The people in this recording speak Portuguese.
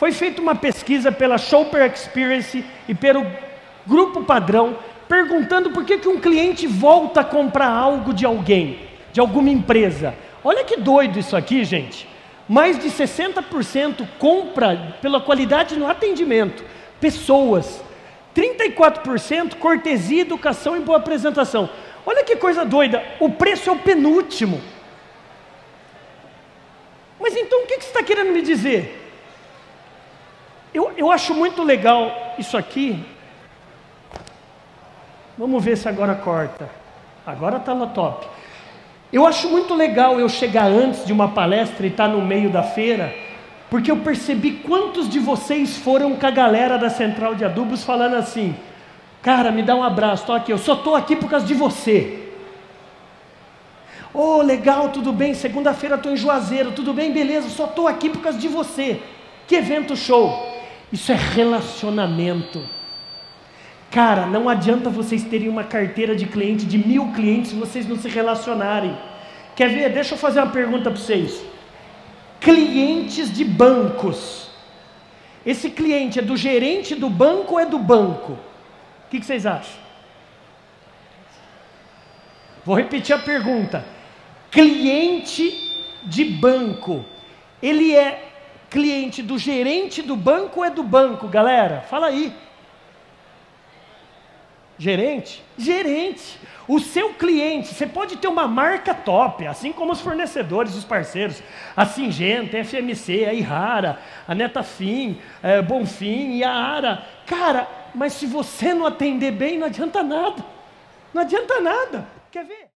Foi feita uma pesquisa pela Shopper Experience e pelo Grupo Padrão, perguntando por que, que um cliente volta a comprar algo de alguém, de alguma empresa. Olha que doido isso aqui, gente. Mais de 60% compra pela qualidade no atendimento. Pessoas. 34% cortesia, educação e boa apresentação. Olha que coisa doida. O preço é o penúltimo. Mas então o que você está querendo me dizer? Eu, eu acho muito legal isso aqui. Vamos ver se agora corta. Agora está no top. Eu acho muito legal eu chegar antes de uma palestra e estar tá no meio da feira, porque eu percebi quantos de vocês foram com a galera da central de adubos falando assim: Cara, me dá um abraço, estou aqui, eu só estou aqui por causa de você. Oh, legal, tudo bem, segunda-feira estou em Juazeiro, tudo bem, beleza, só estou aqui por causa de você. Que evento show! Isso é relacionamento. Cara, não adianta vocês terem uma carteira de cliente de mil clientes se vocês não se relacionarem. Quer ver? Deixa eu fazer uma pergunta para vocês. Clientes de bancos. Esse cliente é do gerente do banco ou é do banco? O que, que vocês acham? Vou repetir a pergunta. Cliente de banco, ele é cliente do gerente do banco é do banco, galera? Fala aí. Gerente? Gerente. O seu cliente, você pode ter uma marca top, assim como os fornecedores, os parceiros, a Singenta, a FMC, a Irara, a Netafim, a Bonfim e a Ara. Cara, mas se você não atender bem, não adianta nada. Não adianta nada. Quer ver?